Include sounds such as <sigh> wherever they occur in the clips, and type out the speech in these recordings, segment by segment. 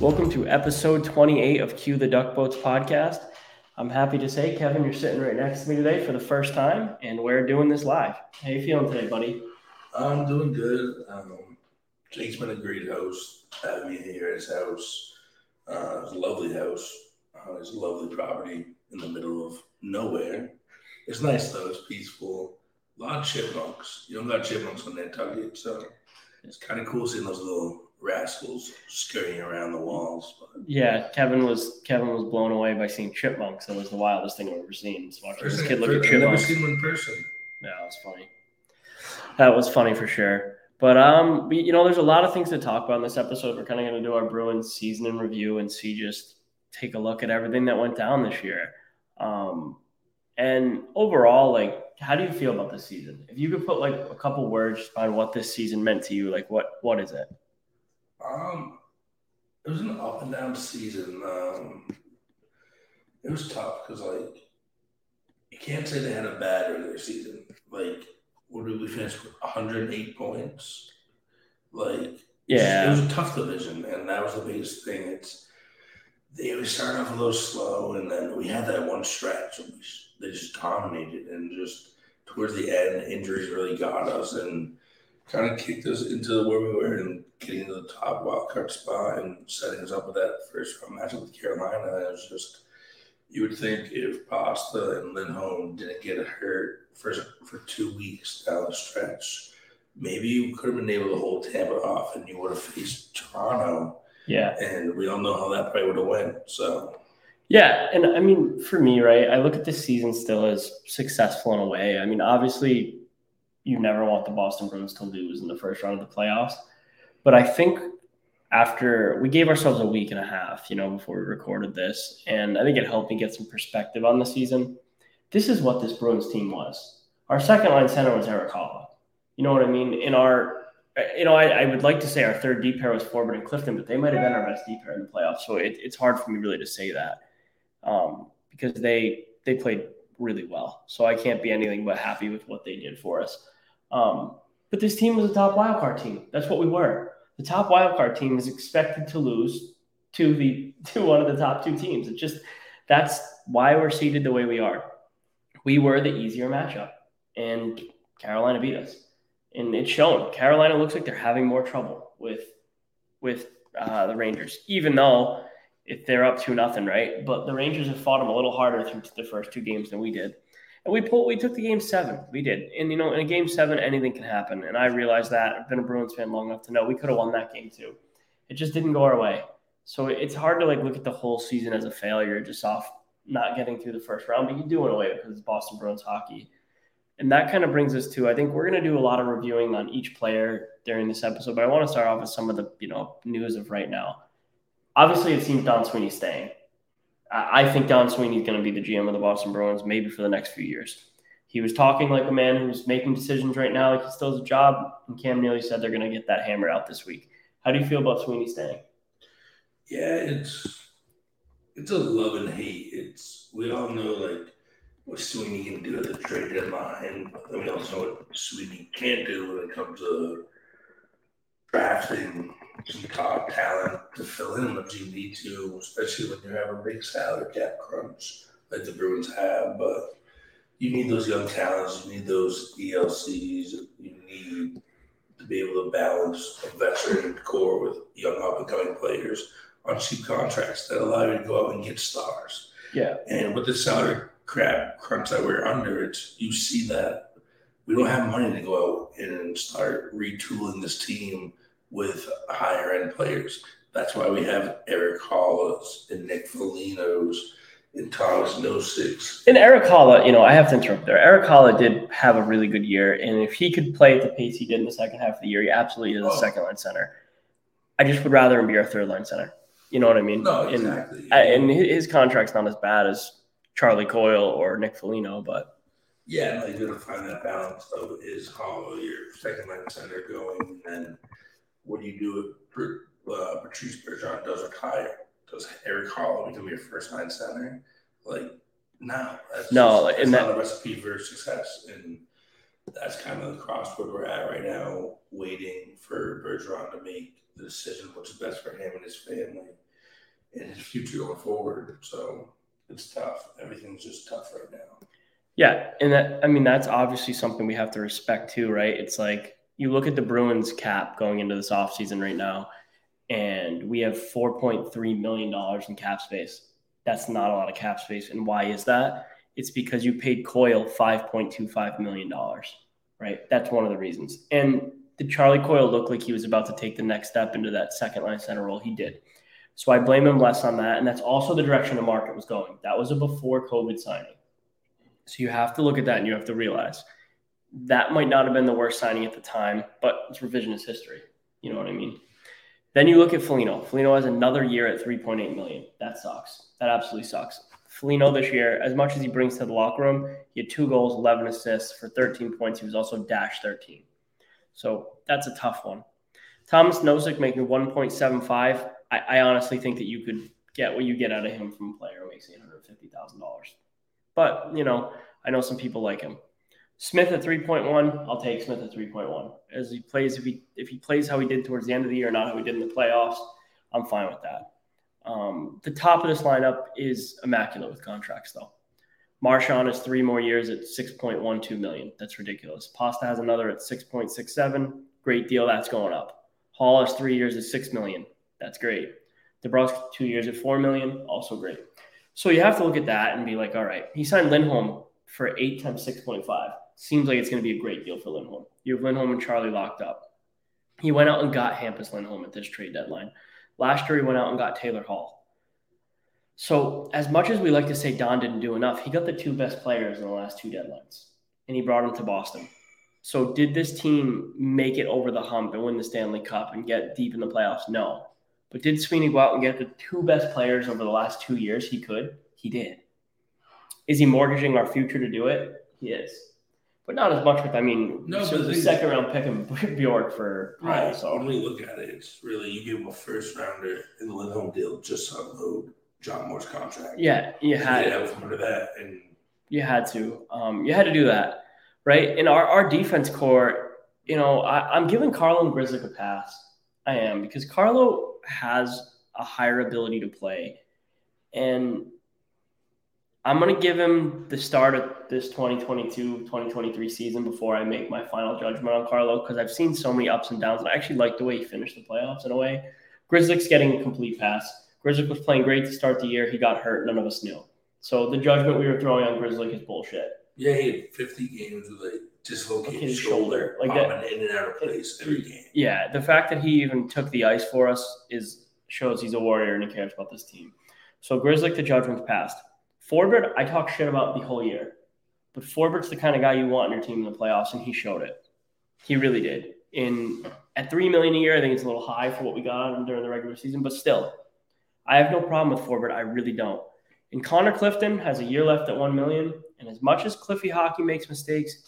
Welcome to episode 28 of Cue the Duck Boats podcast. I'm happy to say, Kevin, you're sitting right next to me today for the first time, and we're doing this live. How you feeling today, buddy? I'm doing good. Um, Jake's been a great host, having me here at his house. Uh, it's a lovely house. Uh, it's a lovely property in the middle of nowhere. It's nice though. It's peaceful. A lot of chipmunks. You don't got chipmunks on Nantucket, so it's kind of cool seeing those little rascals scurrying around the walls. But Yeah, Kevin was Kevin was blown away by seeing chipmunks. It was the wildest thing I've ever seen. Just watching this kid look at I've never seen one in person. Yeah, that was funny. That was funny for sure. But um, we, you know, there's a lot of things to talk about in this episode. We're kind of going to do our Bruins season in review and see just take a look at everything that went down this year. Um, and overall, like, how do you feel about this season? If you could put like a couple words on what this season meant to you, like what what is it? Um, it was an up and down season. Um, it was tough because like you can't say they had a bad regular season. Like, what did we finish with? 108 points. Like, Yeah, it was a tough division, and that was the biggest thing. It's they we started off a little slow, and then we had that one stretch, and we, they just dominated, and just towards the end, injuries really got us, and kind of kicked us into where we were and getting to the top wild card spot and setting us up with that first round matchup with Carolina. It was just you would think if Pasta and Lindholm didn't get hurt for for two weeks down the stretch, maybe you could have been able to hold Tampa off, and you would have faced Toronto, yeah. and we don't know how that probably would have went. So Yeah, and I mean, for me, right, I look at this season still as successful in a way. I mean, obviously, you never want the Boston Bruins to lose in the first round of the playoffs, but I think after we gave ourselves a week and a half, you know, before we recorded this, and I think it helped me get some perspective on the season. This is what this Bruins team was. Our second line center was Erik Haula. You know what I mean? In our you know, I, I would like to say our third deep pair was Forbort and Clifton, but they might have been our best deep pair in the playoffs. So it, it's hard for me really to say that um, because they they played really well. So I can't be anything but happy with what they did for us. Um, but this team was a top wildcard team. That's what we were. The top wildcard team is expected to lose to the <laughs> to one of the top two teams. It just that's why we're seated the way we are. We were the easier matchup, and Carolina beat us, and it's shown. Carolina looks like they're having more trouble with with uh, the Rangers, even though if they're up to nothing, right? But the Rangers have fought them a little harder through the first two games than we did. And we pulled, we took the game seven. We did. And, you know, in a game seven, anything can happen. And I realized that. I've been a Bruins fan long enough to know we could have won that game too. It just didn't go our way. So it's hard to like look at the whole season as a failure just off not getting through the first round, but you do in a way because it's Boston Bruins hockey. And that kind of brings us to I think we're going to do a lot of reviewing on each player during this episode, but I want to start off with some of the, you know, news of right now. Obviously, it seems Don Sweeney's staying. I think Don Sweeney's going to be the GM of the Boston Bruins maybe for the next few years. He was talking like a man who's making decisions right now, like he still has a job. And Cam Neely said they're going to get that hammered out this week. How do you feel about Sweeney staying? yeah, it's it's a love and hate. It's we all know like what Sweeney can do at the trade deadline, then we also know what Sweeney can't do when it comes to drafting some top talent to fill in what you need to, especially when you have a big salary cap crunch like the Bruins have. But you need those young talents, you need those ELCs, you need to be able to balance a veteran core with young up and coming players on cheap contracts that allow you to go out and get stars. Yeah. And with the salary crap crunch that we're under, it's you see that we don't have money to go out and start retooling this team with higher end players. That's why we have Erik Haula's and Nick Foligno's and Tomas Nosek's. And Erik Haula, you know, I have to interrupt there. Erik Haula did have a really good year, and if he could play at the pace he did in the second half of the year, he absolutely is a Oh. second line center. I just would rather him be our third line center. You know what I mean? No, And- exactly. uh, And, his contract's not as bad as Charlie Coyle or Nick Foligno, but Yeah, like you gotta find that balance of is Haula your second line center going, and then what do you do Br- uh, Patrice Bergeron does retire, does Erik Haula become your first line center? Like, no, that's No, just, and that's that- not a recipe for success. And that's kind of the crossroad we're at right now, waiting for Bergeron to make the decision what's best for him and his family and his future going forward. So it's tough. Everything's just tough right now. Yeah, and that I mean that's obviously something we have to respect too, right? It's like you look at the Bruins cap going into this offseason right now, and we have $4.3 million in cap space. That's not a lot of cap space. And why is that? It's because you paid Coyle $5.25 million, right? That's one of the reasons. And did Charlie Coyle look like he was about to take the next step into that second line center role? He did. So I blame him less on that. And that's also the direction the market was going. That was a before COVID signing. So you have to look at that and you have to realize that might not have been the worst signing at the time, but it's revisionist history. You know what I mean? Then you look at Foligno. Foligno has another year at 3.8 million. That sucks. That absolutely sucks. Foligno this year, as much as he brings to the locker room, he had two goals, 11 assists for 13 points. He was also dash 13. So that's a tough one. Thomas Nosek making 1.75. I, I honestly think that you could get what you get out of him from a player who makes $850,000. But, you know, I know some people like him. Smith at 3.1, I'll take Smith at 3.1. As he plays, if he if he plays how he did towards the end of the year, not how he did in the playoffs, I'm fine with that. Um, the top of this lineup is immaculate with contracts, though. Marchand is three more years at 6.12 million. That's ridiculous. Pasta has another at 6.67. Great deal. That's going up. Hall has three years at six million. That's great. DeBrusk two years at four million. Also great. So you have to look at that and be like, all right, he signed Lindholm for eight times 6.5. Seems like it's going to be a great deal for Lindholm. You have Lindholm and Charlie locked up. He went out and got Hampus Lindholm at this trade deadline. Last year, he went out and got Taylor Hall. So, as much as we like to say Don didn't do enough, he got the two best players in the last two deadlines, and he brought them to Boston. So, did this team make it over the hump and win the Stanley Cup and get deep in the playoffs? No. But did Sweeney go out and get the two best players over the last two years? He could. He did. Is he mortgaging our future to do it? He is. But not as much with, I mean, No, so but the the thing- second round pick of <laughs> Bjork for Right. So When we look at it, it's really you give him a first rounder in the Lindholm deal just to unload John Moore's contract. yeah, you And had get out from under that, and You had to. Um, you had to do that, right? In our, our defense core, you know, I, I'm giving Carlo and Grizzly a pass. I am because Carlo has a higher ability to play, and I'm going to give him the start of this 2022-2023 season before I make my final judgment on Carlo because I've seen so many ups and downs, and I actually like the way he finished the playoffs in a way. Grzelcyk's getting a complete pass. Grzelcyk was playing great to start the year. He got hurt. None of us knew. So the judgment we were throwing on Grzelcyk is bullshit. yeah, he had 50 games with a dislocated His shoulder, shoulder, like that- in and out of place every game. Yeah, the fact that he even took the ice for us is shows he's a warrior and he cares about this team. So Grzelcyk, the judgment's passed. Forbert, I talk shit about the whole year, but Forbert's the kind of guy you want in your team in the playoffs, and he showed it. He really did. In at three million a year, I think it's a little high for what we got on him during the regular season, but still, I have no problem with Forbert. I really don't. And Connor Clifton has a year left at one million, and as much as Cliffy Hockey makes mistakes,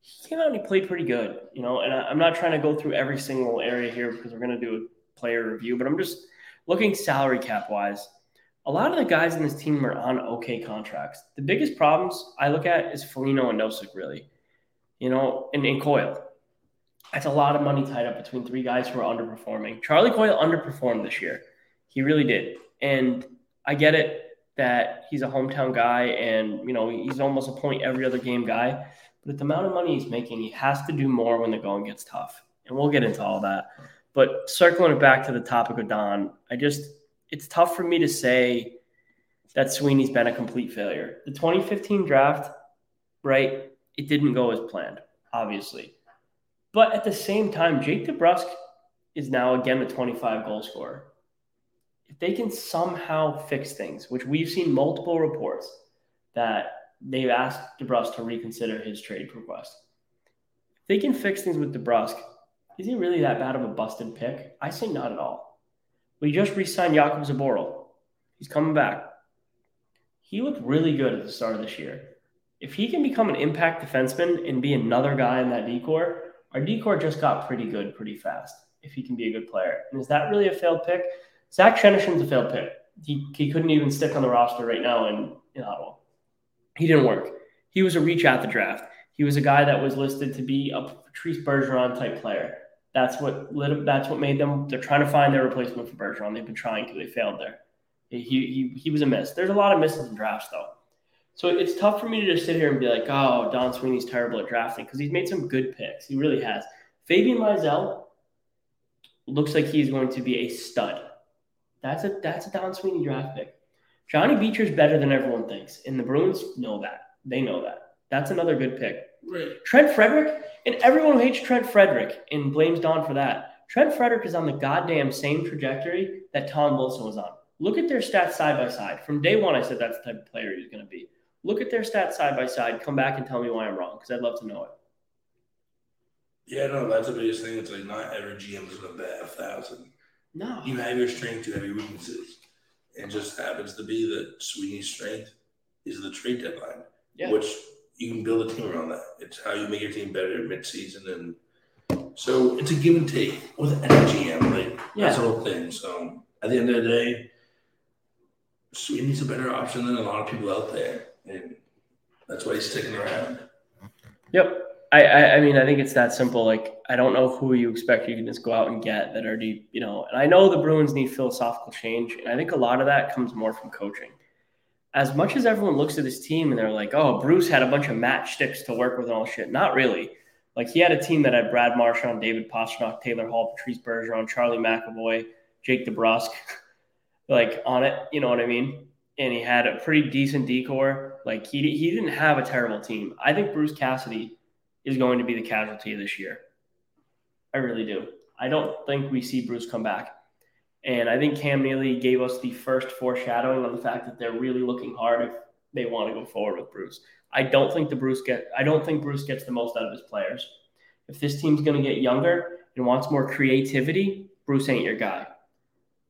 he came out and he played pretty good, you know. And I, I'm not trying to go through every single area here because we're going to do a player review, but I'm just looking salary cap wise. A lot of the guys in this team are on okay contracts. The biggest problems I look at is Foligno and Nosek, really, you know, and, and Coyle. That's a lot of money tied up between three guys who are underperforming. Charlie Coyle underperformed this year. He really did. And I get it that he's a hometown guy and, you know, he's almost a point every other game guy. But the amount of money he's making, he has to do more when the going gets tough. And we'll get into all that. But circling it back to the topic of Don, I just, it's tough for me to say that Sweeney's been a complete failure. The 2015 draft, right, it didn't go as planned, obviously. But at the same time, Jake DeBrusk is now again the 25 goal scorer. If they can somehow fix things, which we've seen multiple reports that they've asked DeBrusk to reconsider his trade request. If they can fix things with DeBrusk, is he really that bad of a busted pick? I say not at all. We just re-signed Jakub Zboril. He's coming back. He looked really good at the start of this year. If he can become an impact defenseman and be another guy in that decor, our decor just got pretty good pretty fast. if he can be a good player. And is that really a failed pick? Zach Senyshyn's a failed pick. He, he couldn't even stick on the roster right now in, in Ottawa. He didn't work. He was a reach at the draft. He was a guy that was listed to be a Patrice Bergeron type player. That's what lit, that's what made them. They're trying to find their replacement for Bergeron. They've been trying to. They failed there. He, he, he was a miss. There's a lot of misses in drafts though. So it's tough for me to just sit here and be like, oh, Don Sweeney's terrible at drafting because he's made some good picks. He really has. Fabian Lysell looks like he's going to be a stud. That's a that's a Don Sweeney draft pick. Johnny Beecher's better than everyone thinks, and the Bruins know that. They know that. That's another good pick. Right. Trent Frederick, and everyone who hates Trent Frederick and blames Don for that. Trent Frederick is on the goddamn same trajectory that Tom Wilson was on. Look at their stats side by side. From day one, I said that's the type of player he's going to be. Look at their stats side by side. Come back and tell me why I'm wrong because I'd love to know it. Yeah, no, that's the biggest thing. It's like not every GM is going to bet a thousand. No. You have your strength, you have your weaknesses. It just happens to be that Sweeney's strength is the trade deadline, Yeah. which you can build a team around that. It's how you make your team better midseason, and so it's a give and take with any GM. Like Yeah. that's the whole thing. So at the end of the day, Sweeney's a better option than a lot of people out there, and that's why he's sticking around. Yep. I, I, I mean, I think it's that simple. Like, I don't know who you expect you can just go out and get that already, you know. And I know the Bruins need philosophical change, and I think a lot of that comes more from coaching. As much as everyone looks at this team and they're like, "Oh, Bruce had a bunch of matchsticks to work with and all shit," not really. Like he had a team that had Brad Marchand, David Pastrnak, Taylor Hall, Patrice Bergeron, Charlie McAvoy, Jake DeBrusk, <laughs> like on it. You know what I mean? And he had a pretty decent decor. Like he he didn't have a terrible team. I think Bruce Cassidy is going to be the casualty this year. I really do. I don't think we see Bruce come back. And I think Cam Neely gave us the first foreshadowing on the fact that they're really looking hard if they want to go forward with Bruce. I don't think the Bruce get I don't think Bruce gets the most out of his players. If this team's going to get younger and wants more creativity, Bruce ain't your guy.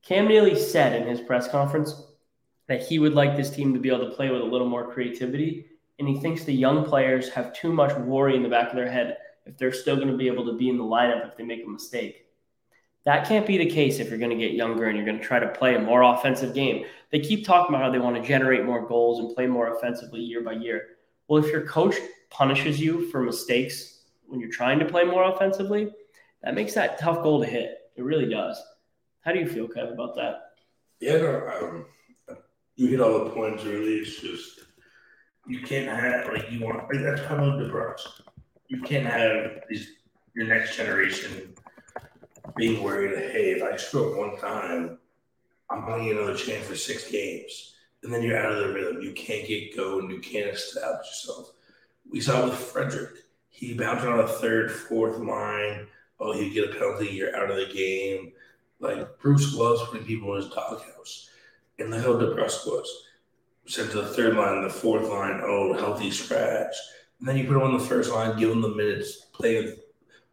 Cam Neely said in his press conference that he would like this team to be able to play with a little more creativity and he thinks the young players have too much worry in the back of their head if they're still going to be able to be in the lineup if they make a mistake. That can't be the case if you're going to get younger and you're going to try to play a more offensive game. They keep talking about how they want to generate more goals and play more offensively year by year. Well, if your coach punishes you for mistakes when you're trying to play more offensively, that makes that tough goal to hit. It really does. How do you feel, Kev, about that? Yeah, um, you hit all the points. Really, it's just you can't have like you want. Like, that's kind of DeBrusk. You can't have these your next generation being worried. Hey, if I screw up one time, I'm going to get another chance for six games, and then you're out of the rhythm. You can't get going. You can't establish yourself. We saw it with Frederick. He bounced on a third, fourth line. Oh, he'd get a penalty. You're out of the game. Like Bruce loves putting people in his doghouse. And look how DeBrusk was. Sent to the third line, the fourth line, oh, healthy scratch. And then you put him on the first line, give him the minutes, play with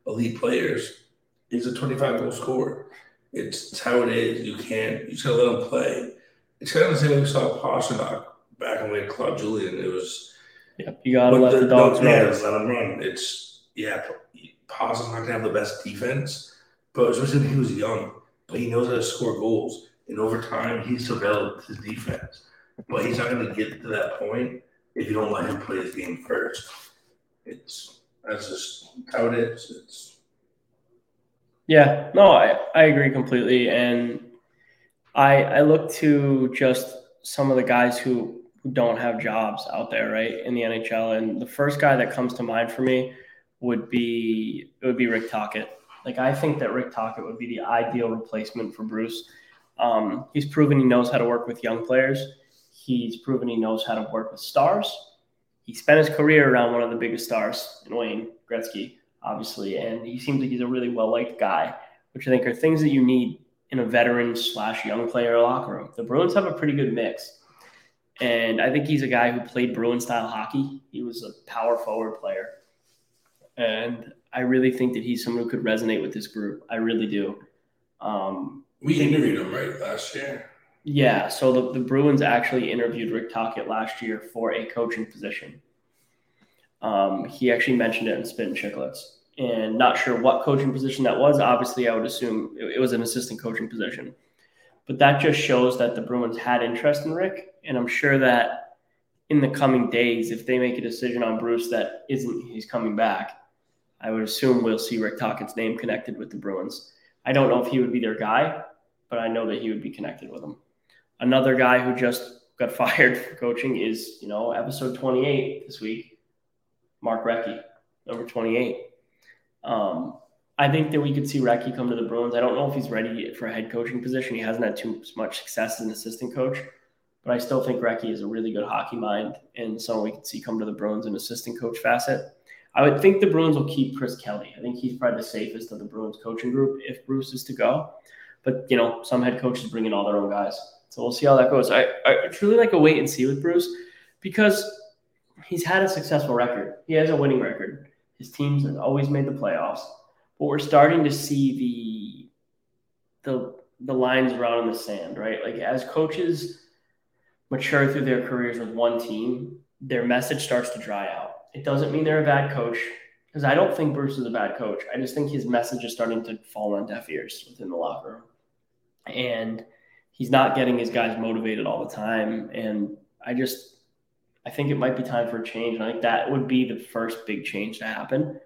elite players. He's a 25 goal scorer. It's, it's how it is. You can't, you just gotta let him play. It's kind of the same way we saw Pastrnak back when we had Claude Julien. It was, Yep. You got to let the, dogs yeah, run. let him run. It's, yeah, Pastrnak not gonna have the best defense, but especially when he was young, but he knows how to score goals. And over time, he's developed his defense. But he's not going to get to that point if you don't let him play his game first. It's that's just how it is. It's Yeah, no, I, I agree completely. And I I look to just some of the guys who, who don't have jobs out there, right, in the NHL. And the first guy that comes to mind for me would be it would be Rick Tocchet. Like I think that Rick Tocchet would be the ideal replacement for Bruce. Um, he's proven he knows how to work with young players. He's proven he knows how to work with stars. He spent his career around one of the biggest stars in Wayne Gretzky, obviously, and he seems like he's a really well liked guy, which I think are things that you need in a veteran slash young player locker room. The Bruins have a pretty good mix. And I think he's a guy who played Bruin style hockey. He was a power forward player. And I really think that he's someone who could resonate with this group. I really do. Um, we interviewed him right last year. yeah, so the, the Bruins actually interviewed Rick Tocchet last year for a coaching position. Um, he actually mentioned it in Spittin' Chiclets. and not sure what coaching position that was. Obviously, I would assume it was an assistant coaching position. But that just shows that the Bruins had interest in Rick. And I'm sure that in the coming days, if they make a decision on Bruce that isn't he's coming back, I would assume we'll see Rick Tocchet's name connected with the Bruins. I don't know if he would be their guy, but I know that he would be connected with them. Another guy who just got <laughs> fired for coaching is, you know, episode 28 this week, Mark Recchi, number 28. Um, I think that we could see Recchi come to the Bruins. I don't know if he's ready for a head coaching position. He hasn't had too much success as an assistant coach, but I still think Recchi is a really good hockey mind and someone we could see come to the Bruins in assistant coach facet. I would think the Bruins will keep Chris Kelly. I think he's probably the safest of the Bruins coaching group if Bruce is to go. But you know, some head coaches bring in all their own guys, so we'll see how that goes. I, I truly like a wait and see with Bruce because he's had a successful record. He has a winning record. His teams have always made the playoffs but we're starting to see the the the lines around in the sand, right? Like as coaches mature through their careers with one team, their message starts to dry out. It doesn't mean they're a bad coach because I don't think Bruce is a bad coach. I just think his message is starting to fall on deaf ears within the locker room. And he's not getting his guys motivated all the time. And I just, I think it might be time for a change. And I think that would be the first big change to happen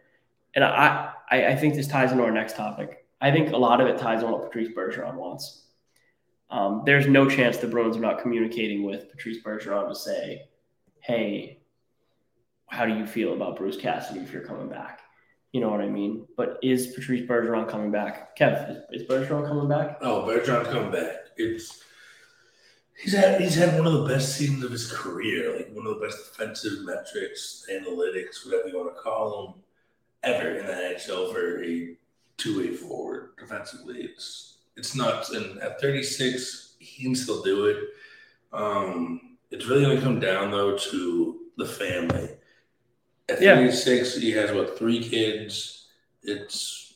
and I, I, I think this ties into our next topic. I think a lot of it ties on what Patrice Bergeron wants. Um, there's no chance the Bruins are not communicating with Patrice Bergeron to say, "Hey, how do you feel about Bruce Cassidy if you're coming back?" You know what I mean? But is Patrice Bergeron coming back? Kev, is, is Bergeron coming back? Oh, Bergeron coming back. It's he's had he's had one of the best seasons of his career, like one of the best defensive metrics, analytics, whatever you want to call them ever in the NHL for a two-way forward defensively. It's it's nuts. And at 36, he can still do it. Um, it's really going to come down though to the family. At 36, yeah. he has what three kids. It's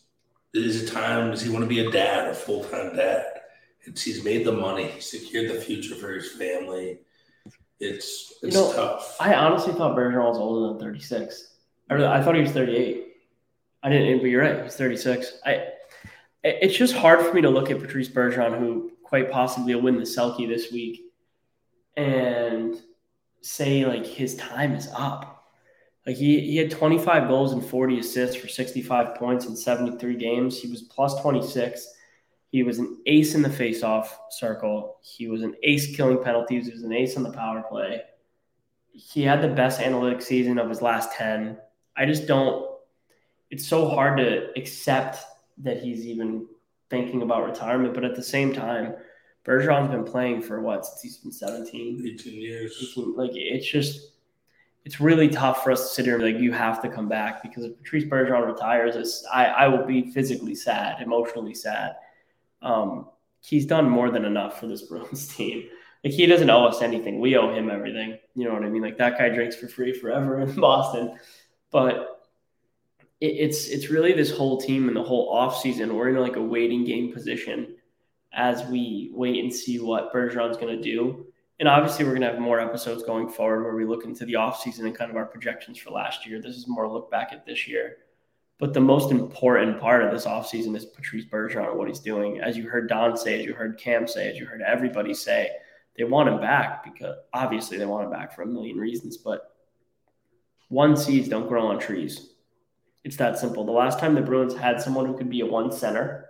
is it time? Does he want to be a dad, a full time dad? It's he's made the money, he secured the future for his family. It's it's you know, tough. I honestly thought Bergeron was older than 36. I, really, I thought he was 38. I didn't, but you're right. He's 36. I. It's just hard for me to look at Patrice Bergeron, who quite possibly will win the Selke this week, and say like his time is up. Like he, he had 25 goals and 40 assists for 65 points in 73 games. He was plus 26. He was an ace in the faceoff circle. He was an ace killing penalties. He was an ace on the power play. He had the best analytic season of his last 10. I just don't it's so hard to accept that he's even thinking about retirement. But at the same time, Bergeron's been playing for what since he's been 17, 18 years. 18, like it's just it's really tough for us to sit here and be like you have to come back because if Patrice Bergeron retires, I, I will be physically sad, emotionally sad. Um, he's done more than enough for this Bruins <laughs> team. Like he doesn't owe us anything. We owe him everything. You know what I mean? Like that guy drinks for free forever <laughs> in Boston. But it, it's it's really this whole team and the whole off season. We're in like a waiting game position as we wait and see what Bergeron's going to do. And obviously, we're going to have more episodes going forward where we look into the off season and kind of our projections for last year. This is more look back at this year. But the most important part of this offseason is Patrice Bergeron and what he's doing. As you heard Don say, as you heard Cam say, as you heard everybody say, they want him back because obviously they want him back for a million reasons. But one seeds don't grow on trees. It's that simple. The last time the Bruins had someone who could be a one center,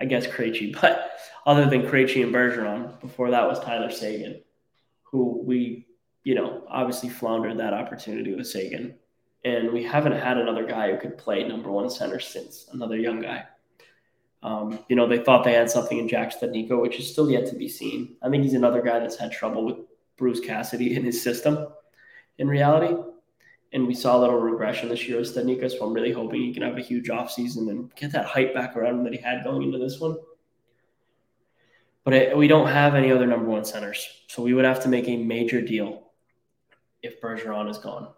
I guess Krejci, <laughs> but other than Krejci and Bergeron, before that was Tyler Seguin, who we, you know, obviously floundered that opportunity with Seguin. And we haven't had another guy who could play number one center since, another young guy. Um, you know, they thought they had something in Jack Studnicka, which is still yet to be seen. I think he's another guy that's had trouble with Bruce Cassidy in his system in reality and we saw a little regression this year with Studnicka, so I'm really hoping he can have a huge offseason and get that hype back around him that he had going into this one. But it, we don't have any other number one centers, so we would have to make a major deal if Bergeron is gone.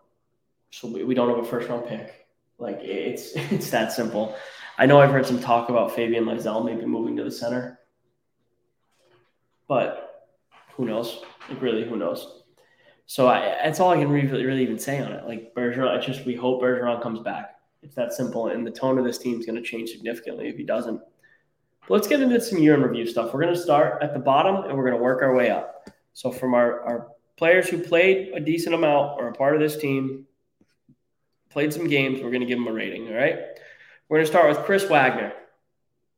So we, we don't have a first round pick. Like it's <laughs> it's that simple. I know I've heard some talk about Fabian Lysell maybe moving to the center, but who knows? Like really, who knows? So I, that's all I can really, really even say on it. Like Bergeron, I just we hope Bergeron comes back. It's that simple. And the tone of this team is going to change significantly if he doesn't. But let's get into some year in review stuff. We're going to start at the bottom and we're going to work our way up. So, from our, our players who played a decent amount or a part of this team, played some games, we're going to give him a rating. All right. We're going to start with Chris Wagner.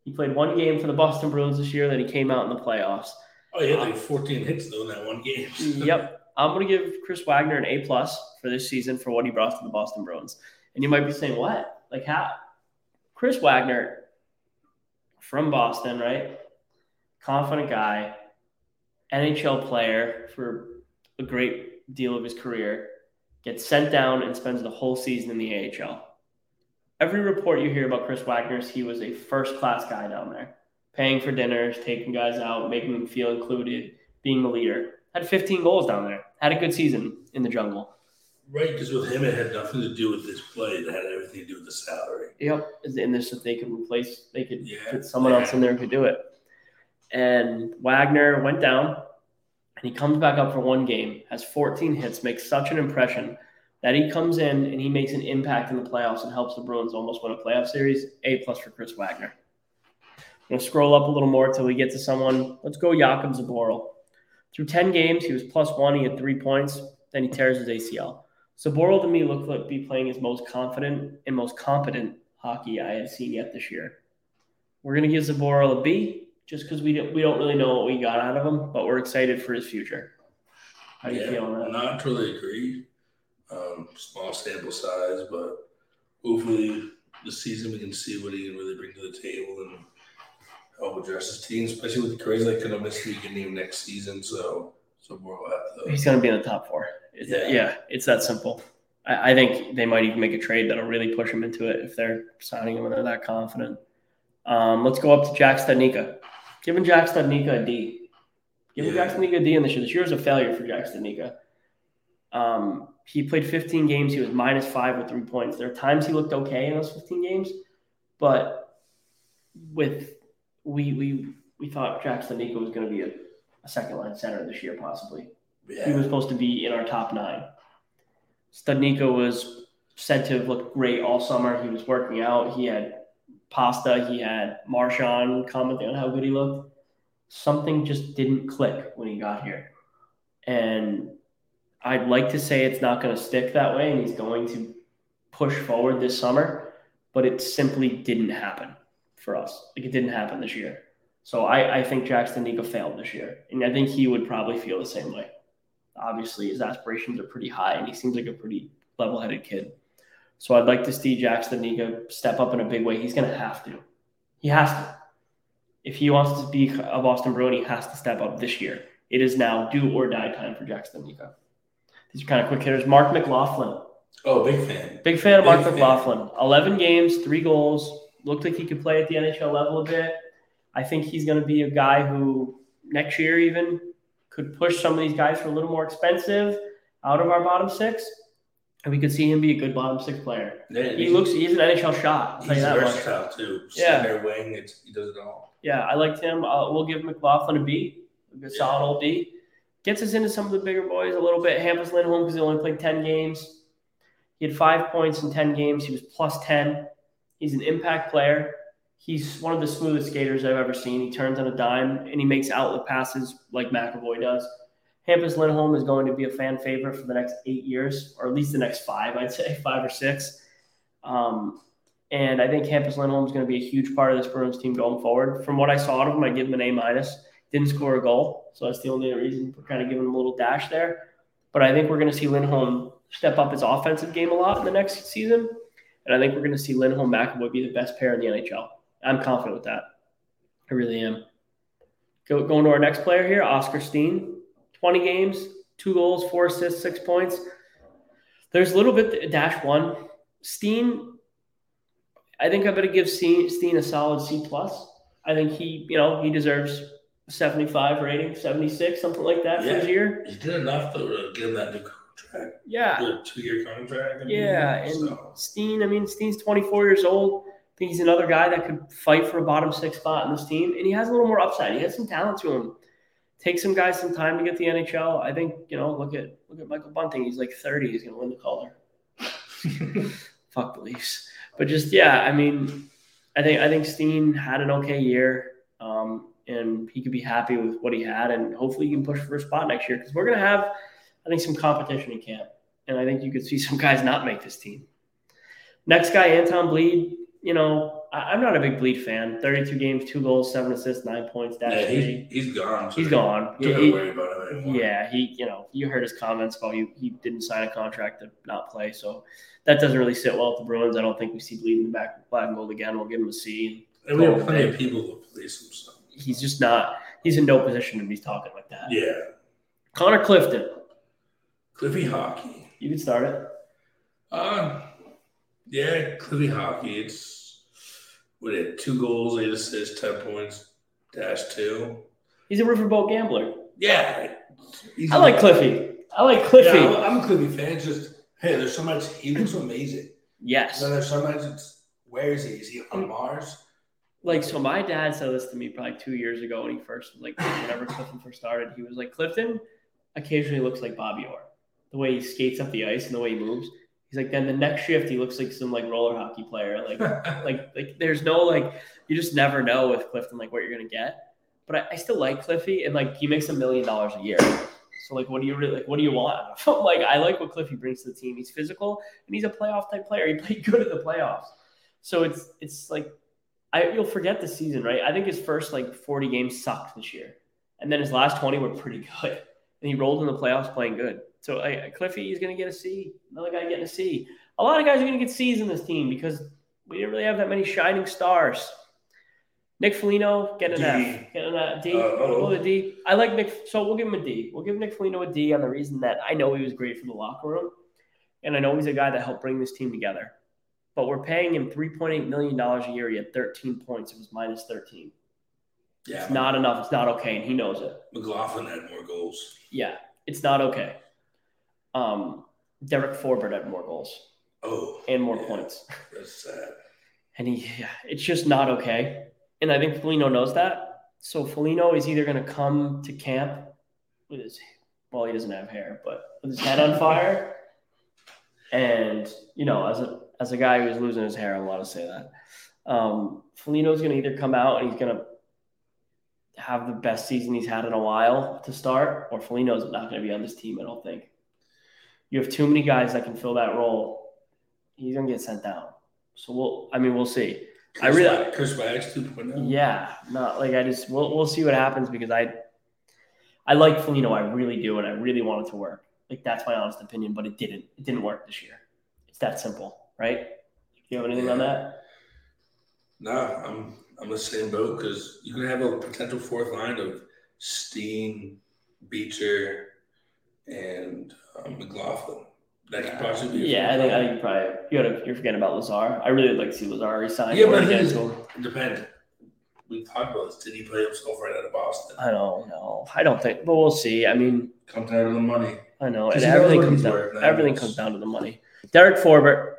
He played one game for the Boston Bruins this year, then he came out in the playoffs. Oh, yeah, uh, like 14 hits though in that one game. <laughs> yep. I'm going to give Chris Wagner an A plus for this season for what he brought to the Boston Bruins. And you might be saying, what? Like how? Chris Wagner from Boston, right? Confident guy, NHL player for a great deal of his career, gets sent down and spends the whole season in the AHL. Every report you hear about Chris Wagner is he was a first class guy down there, paying for dinners, taking guys out, making them feel included, being the leader. Had 15 goals down there. Had a good season in the jungle. Right, because with him, it had nothing to do with his play. It had everything to do with the salary. Yep, and this if they could replace, they could yeah, put someone yeah. else in there who could do it. And Wagner went down, and he comes back up for one game, has 14 hits, makes such an impression that he comes in and he makes an impact in the playoffs and helps the Bruins almost win a playoff series. A plus for Chris Wagner. I'm gonna scroll up a little more till we get to someone. Let's go Jakub Zboril. Through 10 games, he was plus one. He had three points. Then he tears his ACL. Zboril to me looked like be playing his most confident and most competent hockey I have seen yet this year. We're gonna give Zboril a B just because we don't we don't really know what we got out of him, but we're excited for his future. How do you feel on that? Not totally agree. Um, small sample size, but hopefully this season we can see what he can really bring to the table and help address his team, especially with the crazy like kind of miss beginning next season. So, so have to. He's going to be in the top four. Yeah. yeah, it's that simple. I, I, think they might even make a trade that'll really push him into it if they're signing him and they're that confident. Um, let's go up to Jack Studnicka. Giving Jack Studnicka a D. Giving yeah. Jack Studnicka a D in this year. This year was a failure for Jack Studnicka. Um, he played 15 games. He was minus five with three points. There are times he looked okay in those 15 games, but with we we we thought Jack Studnicka was going to be a, a, second line center this year, possibly. Yeah. He was supposed to be in our top nine. Studnicka was said to have looked great all summer. He was working out. He had pasta. He had Marchand commenting on how good he looked. Something just didn't click when he got here, and I'd like to say it's not going to stick that way, and he's going to push forward this summer, but it simply didn't happen for us. Like it didn't happen this year. So I, I think Jackson Studnicka failed this year. And I think he would probably feel the same way. Obviously, his aspirations are pretty high and he seems like a pretty level headed kid. So I'd like to see Jackson Studnicka step up in a big way. He's going to have to. He has to. If he wants to be a Boston Bruin, he has to step up this year. It is now do or die time for Jackson Studnicka. These are kind of quick hitters. Mark McLaughlin. Oh, big fan. Big fan of big Mark fan. McLaughlin. 11 games, three goals, looked like he could play at the NHL level a bit. I think he's going to be a guy who next year even could push some of these guys for a little more expensive out of our bottom six. And we could see him be a good bottom six player. Yeah, he looks he's an NHL shot. He's versatile much. too. Yeah. Center wing, he does it all. Yeah, I liked him. Uh, we'll give McLaughlin a B, a good yeah. solid old B. Gets us into some of the bigger boys a little bit. Hampus Lindholm because he only played 10 games. He had five points in 10 games. He was plus 10. He's an impact player. He's one of the smoothest skaters I've ever seen. He turns on a dime and he makes outlet passes like McAvoy does. Hampus Lindholm is going to be a fan favorite for the next eight years, or at least the next five, I'd say, <laughs> five or six. Um, and I think Hampus Lindholm is going to be a huge part of this Bruins team going forward. From what I saw of him, I give him an A minus. Didn't score a goal, so that's the only reason for kind of giving him a little dash there. But I think we're going to see Lindholm step up his offensive game a lot in the next season. And I think we're going to see Lindholm McAvoy be the best pair in the NHL. I'm confident with that. I really am. Go, going to our next player here, Oscar Steen. 20 games, two goals, four assists, six points. There's a little bit dash one. Steen, I think I'm going to give Steen a solid C plus. I think he, you know, he deserves 75 rating, 76, something like that yeah, for his year. He did enough to get him that new contract. Yeah. two year contract. yeah. And so. Steen, I mean, Steen's 24 years old. I think he's another guy that could fight for a bottom six spot in this team. And he has a little more upside. He has some talent to him. Take some guys some time to get the NHL. I think, you know, look at look at Michael Bunting. He's like 30. He's gonna win the Calder. <laughs> Fuck the Leafs. But just yeah, I mean, I think I think Steen had an okay year, um, and he could be happy with what he had, and hopefully he can push for a spot next year because we're gonna have, I think, some competition in camp, and I think you could see some guys not make this team. Next guy, Anton Blidh. You know, I, am not a big Blidh fan. 32 games, two goals, seven assists, nine points. Dash yeah, he's, he's gone. So he's gone. Don't he, worry about him. Yeah, he. You know, you heard his comments about he he didn't sign a contract to not play, so that doesn't really sit well with the Bruins. I don't think we see Blidh in the back of black and gold again. We'll give him a C. And we have plenty of people to police him. So. He's just not. He's in no position to be talking like that. Yeah. Connor Clifton. Cliffy Hockey. You can start it. Uh, yeah, Cliffy Hockey. It's what it two goals, eight assists, ten points, dash two. He's a riverboat gambler. Yeah, I like Cliffy. I like Cliffy. Yeah, I'm a Cliffy fan. Just hey, there's so much. He looks amazing. Yes. Then there's so much. It's, where is he? Is he on Mars? Like so, my dad said this to me probably two years ago when he first like whenever Clifton first started. He was like Clifton occasionally looks like Bobby Orr, the way he skates up the ice and the way he moves. He's like, then the next shift he looks like some like roller hockey player. Like, <laughs> like, like there's no like you just never know with Clifton like what you're gonna get. But I, I still like Cliffy and like he makes a million dollars a year. So like, what do you really like? What do you want? <laughs> like, I like what Cliffy brings to the team. He's physical and he's a playoff type player. He played good at the playoffs. So it's it's like I you'll forget the season, right? I think his first like 40 games sucked this year, and then his last 20 were pretty good, and he rolled in the playoffs playing good. So uh, Cliffy is going to get a C. Another guy getting a C. A lot of guys are going to get C's in this team because we didn't really have that many shining stars. Nick Foligno getting an D. F, getting a D. Uh, a D. I like Nick, so we'll give him a D. We'll give Nick Foligno a D on the reason that I know he was great for the locker room, and I know he's a guy that helped bring this team together. But we're paying him three point eight million dollars a year. He had thirteen points. It was minus thirteen. Yeah, it's not enough. It's not okay, and he knows it. McLaughlin had more goals. Yeah, it's not okay. Um, Derek Forbort had more goals. Oh, and more yeah, points. That's sad. And he, yeah, it's just not okay. And I think Foligno knows that. So Foligno is either going to come to camp with his, well, he doesn't have hair, but with his head on fire. And you know, as a as a guy who's losing his hair, I'm allowed to say that. Um, Foligno's going to either come out and he's going to have the best season he's had in a while to start, or Foligno's not going to be on this team. I don't think you have too many guys that can fill that role, he's gonna get sent down. So we'll, I mean, we'll see. Chris I really, Chris Wags 2.0. Yeah, not like I just we'll we'll see what happens because I, I like Foligno, I really do, and I really want it to work. Like that's my honest opinion, but it didn't. It didn't work this year. It's that simple, right? Do you have anything yeah. on that? No, I'm I'm the same boat because you can have a potential fourth line of Steen, Beecher, and um, McLaughlin. That could possibly be. Yeah, I think I think probably you gotta you're forgetting about Lazar. I really like to see Lazar resign. Yeah, but it depends. We talked about this. Did he play himself right out of Boston? I don't know. I don't think, but we'll see. I mean, comes down to the money. I know, and everything comes down. Everything comes down to the money. Derek Forbort.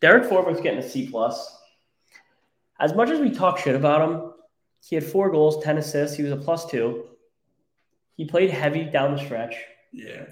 Derek Forbort's getting a C plus. As much as we talk shit about him, he had four goals, ten assists. He was a plus two. He played heavy down the stretch. Yeah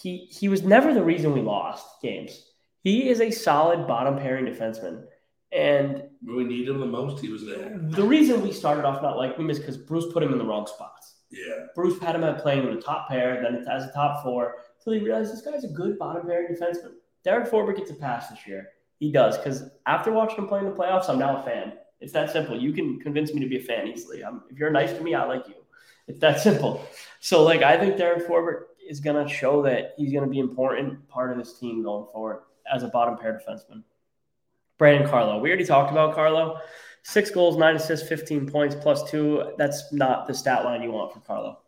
he he was never the reason we lost games. He is a solid bottom pairing defenseman. And when we need him the most, he was there. The reason we started off not liking him is because Bruce put him in the wrong spots. Yeah. Bruce had him at playing in the top pair, then as a top four, until he realized this guy's a good bottom pairing defenseman. Derek Forbort gets a pass this year. He does, because after watching him play in the playoffs, I'm now a fan. It's that simple. You can convince me to be a fan easily. I'm, if you're nice to me, I like you. It's that simple. So, like, I think Derek Forbort is going to show that he's going to be an important part of this team going forward as a bottom pair defenseman. Brandon Carlo. We already talked about Carlo. Six goals, nine assists, 15 points, plus two. That's not the stat line you want for Carlo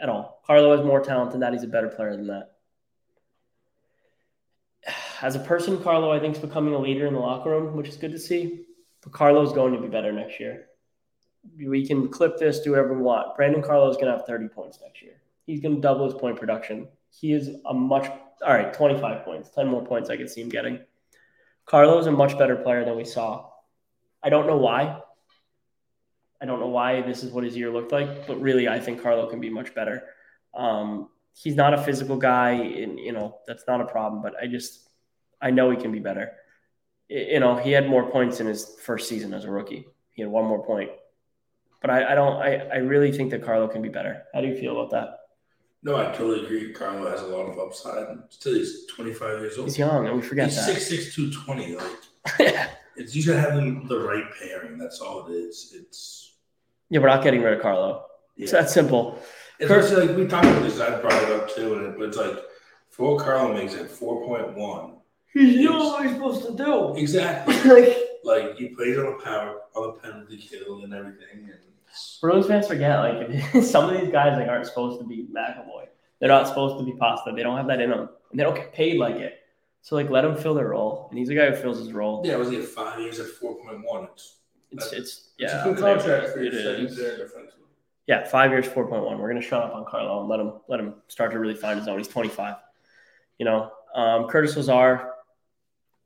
at all. Carlo has more talent than that. He's a better player than that. As a person, Carlo, I think, is becoming a leader in the locker room, which is good to see. But Carlo is going to be better next year. We can clip this, do whatever we want. Brandon Carlo is going to have 30 points next year he's going to double his point production. He is a much all right, 25 points, 10 more points I could see him getting. Carlo's is a much better player than we saw. I don't know why. I don't know why this is what his year looked like, but really, I think Carlo can be much better. Um, he's not a physical guy, and you know that's not a problem. But I just, I know he can be better. you know, he had more points in his first season as a rookie. He had one more point. But I, I don't I, I really think that Carlo can be better. How do you feel about that? No, I totally agree. Carlo has a lot of upside. Still, he's 25 years old. He's young, and we forget he's that. 6'6", 220. Like, <laughs> it's you gotta have them the right pairing. That's all it is. It's yeah, we're not getting rid of Carlo. It's that simple. It's Kurt- also like we talked about this. I brought it up too, and it, but it's like for what Carlo makes at 4.1. He's you know what he's supposed to do. Exactly. <laughs> like like he plays on the power, on the penalty kill, and everything. And it's- Bruins fans forget, like <laughs> some of these guys like aren't supposed to be McAvoy. They're not supposed to be pasta. They don't have that in them, and they don't get paid like it. So like, let them fill their role, and he's a guy who fills his role. yeah, was he at five years at 4.1? It's It's it's It's yeah, a good contract for it is. Yeah, five years, four point one. We're gonna shut up on Carlo and let him let him start to really find his own. He's twenty five. You know, um, Curtis Lazar.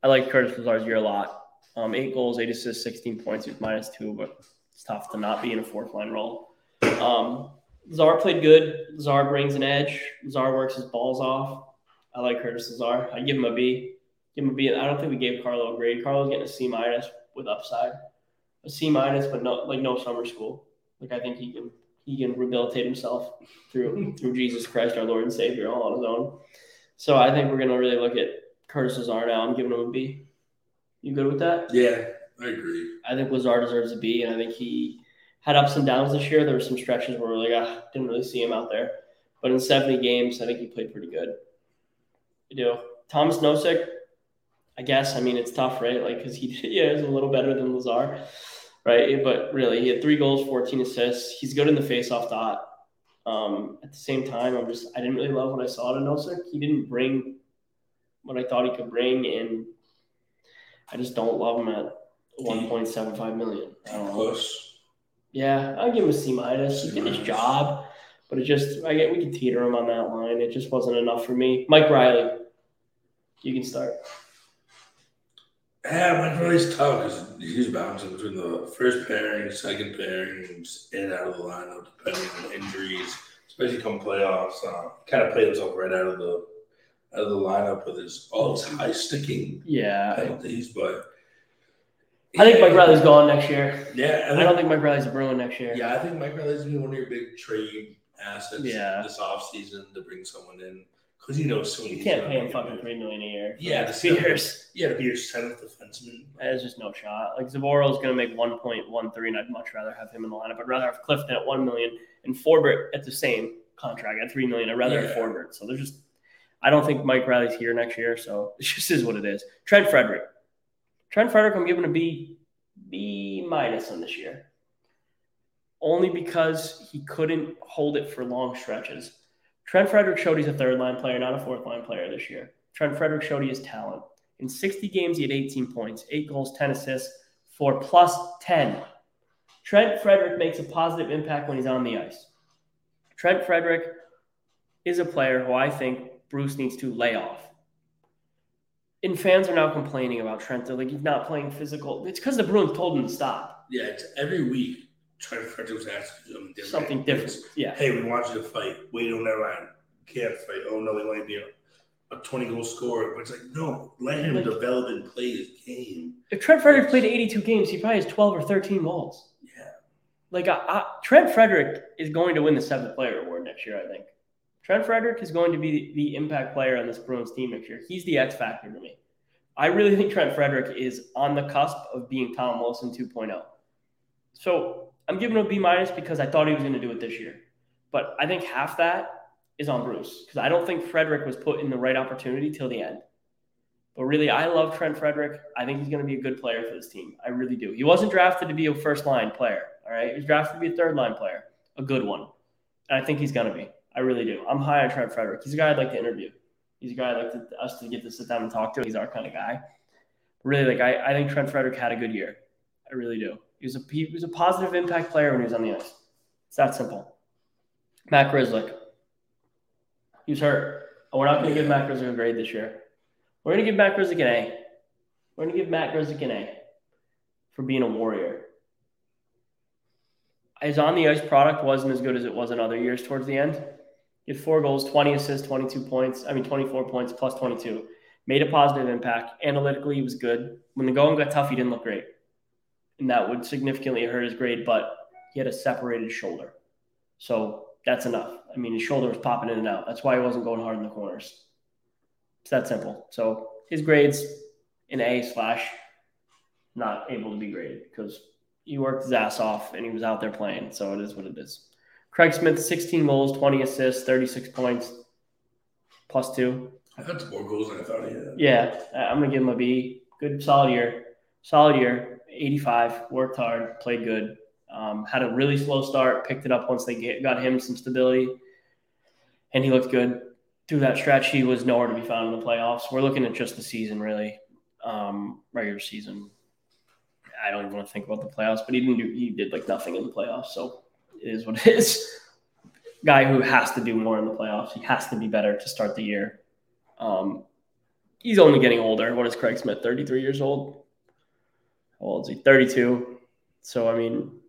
I like Curtis Lazar's year a lot. Um, eight goals, eight assists, sixteen points. He was minus two, but it's tough to not be in a fourth line role. Um, Lazar played good. Lazar brings an edge. Lazar works his balls off. I like Curtis Lazar. I give him a B. Give him a B. I don't think we gave Carlo a grade. Carlo's getting a C minus with upside. A C minus, but no like no summer school. Like I think he can he can rehabilitate himself through through Jesus Christ, our Lord and Savior, all on his own. So I think we're gonna really look at Curtis Lazar now. I'm giving him a B. You good with that? Yeah, I agree. I think Lazar deserves a B, and I think he had ups and downs this year. There were some stretches where we're like, ah, didn't really see him out there. But in 70 games, I think he played pretty good. You do. Tomas Nosek, I guess. I mean, it's tough, right? Like, because he <laughs> yeah, is a little better than Lazar, right? But really, he had three goals, 14 assists. He's good in the faceoff dot. Um, at the same time, I'm just, I didn't really love what I saw to Nosek. He didn't bring what I thought he could bring, and I just don't love him at 1.75 million. I don't know. Close. Yeah, I'll give him a C minus. He did his job, but it just I get we can teeter him on that line. It just wasn't enough for me. Mike Reilly, you can start. Yeah, Mike Reilly's tough because he's bouncing between the first pairing, second pairing, in and out of the lineup depending on injuries, especially come playoffs. Uh, kind of played himself right out of the out of the lineup with his all his high sticking Yeah, I, penalties, but I think Mike Reilly's gone next year. Yeah, I, I don't think Mike Reilly's a Bruin next year. Yeah, I think Mike Reilly's gonna be one of your big trade assets Yeah. this offseason to bring someone in because he knows soon you can't pay him fucking three million a year. Yeah, the next the few seven. years. Yeah, to be your seventh defenseman. There's just no shot. Like Zboril's going to make 1.13, and I'd much rather have him in the lineup. I'd rather have Clifton at one million and Forbort at the same contract at three million. I'd rather have Forbort. So there's just, I don't think Mike Reilly's here next year. So <laughs> it just is what it is. Trent Frederic, Trent Frederic, I'm giving a B, B minus on this year, only because he couldn't hold it for long stretches. Trent Frederic showed he's a third line player, not a fourth line player this year. Trent Frederic showed he has talent. In 60 games, he had 18 points, eight goals, 10 assists, for plus 10. Trent Frederic makes a positive impact when he's on the ice. Trent Frederic is a player who I think Bruce needs to lay off. And fans are now complaining about Trent. They're like, he's not playing physical. It's because the Bruins told him to stop. Yeah, it's every week. Trent Frederic was asking something different. Something different. It's, Yeah. hey, we want you to fight. Wait on that line. Can't fight. Oh no, they want to be a, a twenty goal scorer. But it's like no, let him Like- develop and play his game. If Trent Frederic played 82 games, he probably has 12 or 13 goals. Yeah, Like I, I, Trent Frederic is going to win the seventh player award next year. I think Trent Frederic is going to be the, impact player on this Bruins team next year. He's the X factor to me. I really think Trent Frederic is on the cusp of being Tom Wilson 2.0. So I'm giving him a B minus because I thought he was going to do it this year, but I think half that is on Bruce because I don't think Frederic was put in the right opportunity till the end. But really, I love Trent Frederic. I think he's going to be a good player for this team. I really do. He wasn't drafted to be a first line player. All right. He was drafted to be a third line player, a good one. And I think he's going to be. I really do. I'm high on Trent Frederic. He's a guy I'd like to interview. He's a guy I'd like to, us to get to sit down and talk to. He's our kind of guy. Really, like I, I think Trent Frederic had a good year. I really do. He was a he was a positive impact player when he was on the ice. It's that simple. Matt Grzelcyk. He was hurt. Oh, we're not going to give Matt Grzelcyk a grade this year. We're going to give Matt Grzelcyk an A. We're going to give Matt Grzelcyk an A for being a warrior. His on the ice product wasn't as good as it was in other years towards the end. He had four goals, 20 assists, 22 points. I mean, 24 points plus 22. made a positive impact. Analytically, he was good. When the going got tough, he didn't look great. And that would significantly hurt his grade, but he had a separated shoulder. So that's enough. I mean, his shoulder was popping in and out. That's why he wasn't going hard in the corners. It's that simple. So his grades an A slash not able to be graded because he worked his ass off and he was out there playing. So it is what it is. Craig Smith, 16 goals, 20 assists, 36 points, plus two. I got more goals than I thought he had. Yeah, I'm going to give him a B. Good, solid year. Solid year. 85. Worked hard, played good. Um, had a really slow start, picked it up once they get, got him some stability, and he looked good. Through that stretch, he was nowhere to be found in the playoffs. We're looking at just the season, really, um, regular season. I don't even want to think about the playoffs, but he didn't do, he did like nothing in the playoffs. So it is what it is. Guy who has to do more in the playoffs. He has to be better to start the year. Um, he's only getting older. What is Craig Smith? 33 years old? How old is he? 32. So, I mean,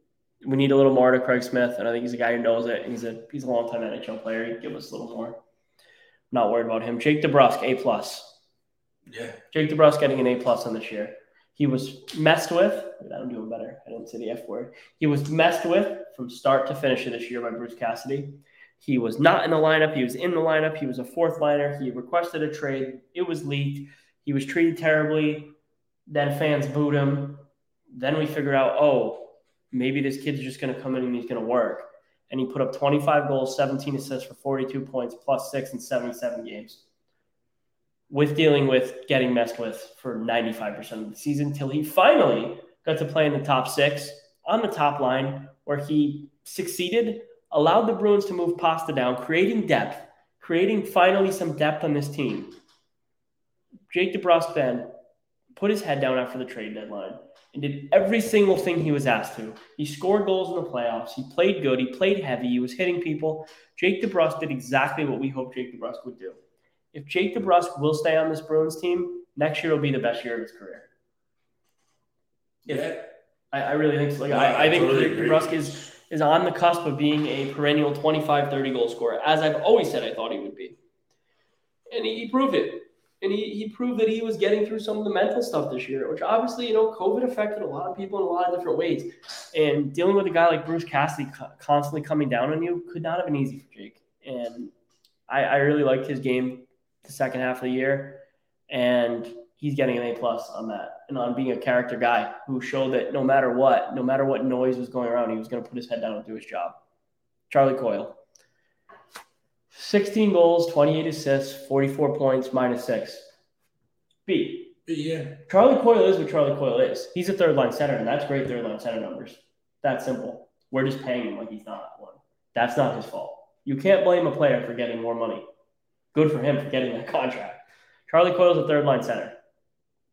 we need a little more to Craig Smith, and I think he's a guy who knows it. He's a he's a long time NHL player. He'd give us a little more. Not worried about him. Jake DeBrusk, A plus. Yeah. Jake DeBrusk getting an A plus on this year. He was messed with. I'm doing better. I didn't say the F word. He was messed with from start to finish this year by Bruce Cassidy. He was not in the lineup. He was in the lineup. He was a fourth liner. He requested a trade. It was leaked. He was treated terribly. Then fans booed him. Then we figured out, oh, maybe this kid's just going to come in and he's going to work. And he put up 25 goals, 17 assists for 42 points, plus six in 77 games. With dealing with getting messed with for 95% of the season until he finally got to play in the top six on the top line where he succeeded, allowed the Bruins to move Pasta down, creating depth, creating finally some depth on this team. Jake DeBrusk then put his head down after the trade deadline and did every single thing he was asked to. He scored goals in the playoffs. He played good. He played heavy. He was hitting people. Jake DeBrusk did exactly what we hoped Jake DeBrusk would do. If Jake DeBrusk will stay on this Bruins team, next year will be the best year of his career. Yeah. I, I really think so. Like, No, I, I think totally Jake. DeBrusk is, is on the cusp of being a perennial 25, 30 goal scorer, as I've always said I thought he would be. And he, he proved it. And he, he proved that he was getting through some of the mental stuff this year, which obviously, you know, COVID affected a lot of people in a lot of different ways. And dealing with a guy like Bruce Cassidy constantly coming down on you could not have been easy for Jake. And I, I really liked his game the second half of the year. And he's getting an A plus on that and on being a character guy who showed that no matter what, no matter what noise was going around, he was going to put his head down and do his job. Charlie Coyle. 16 goals, 28 assists, 44 points, minus six. B. But yeah. Charlie Coyle is what Charlie Coyle is. He's a third line center, and that's great third line center numbers. That simple. We're just paying him like he's not one. That's not his fault. You can't blame a player for getting more money. Good for him for getting that contract. Charlie Coyle's a third line center.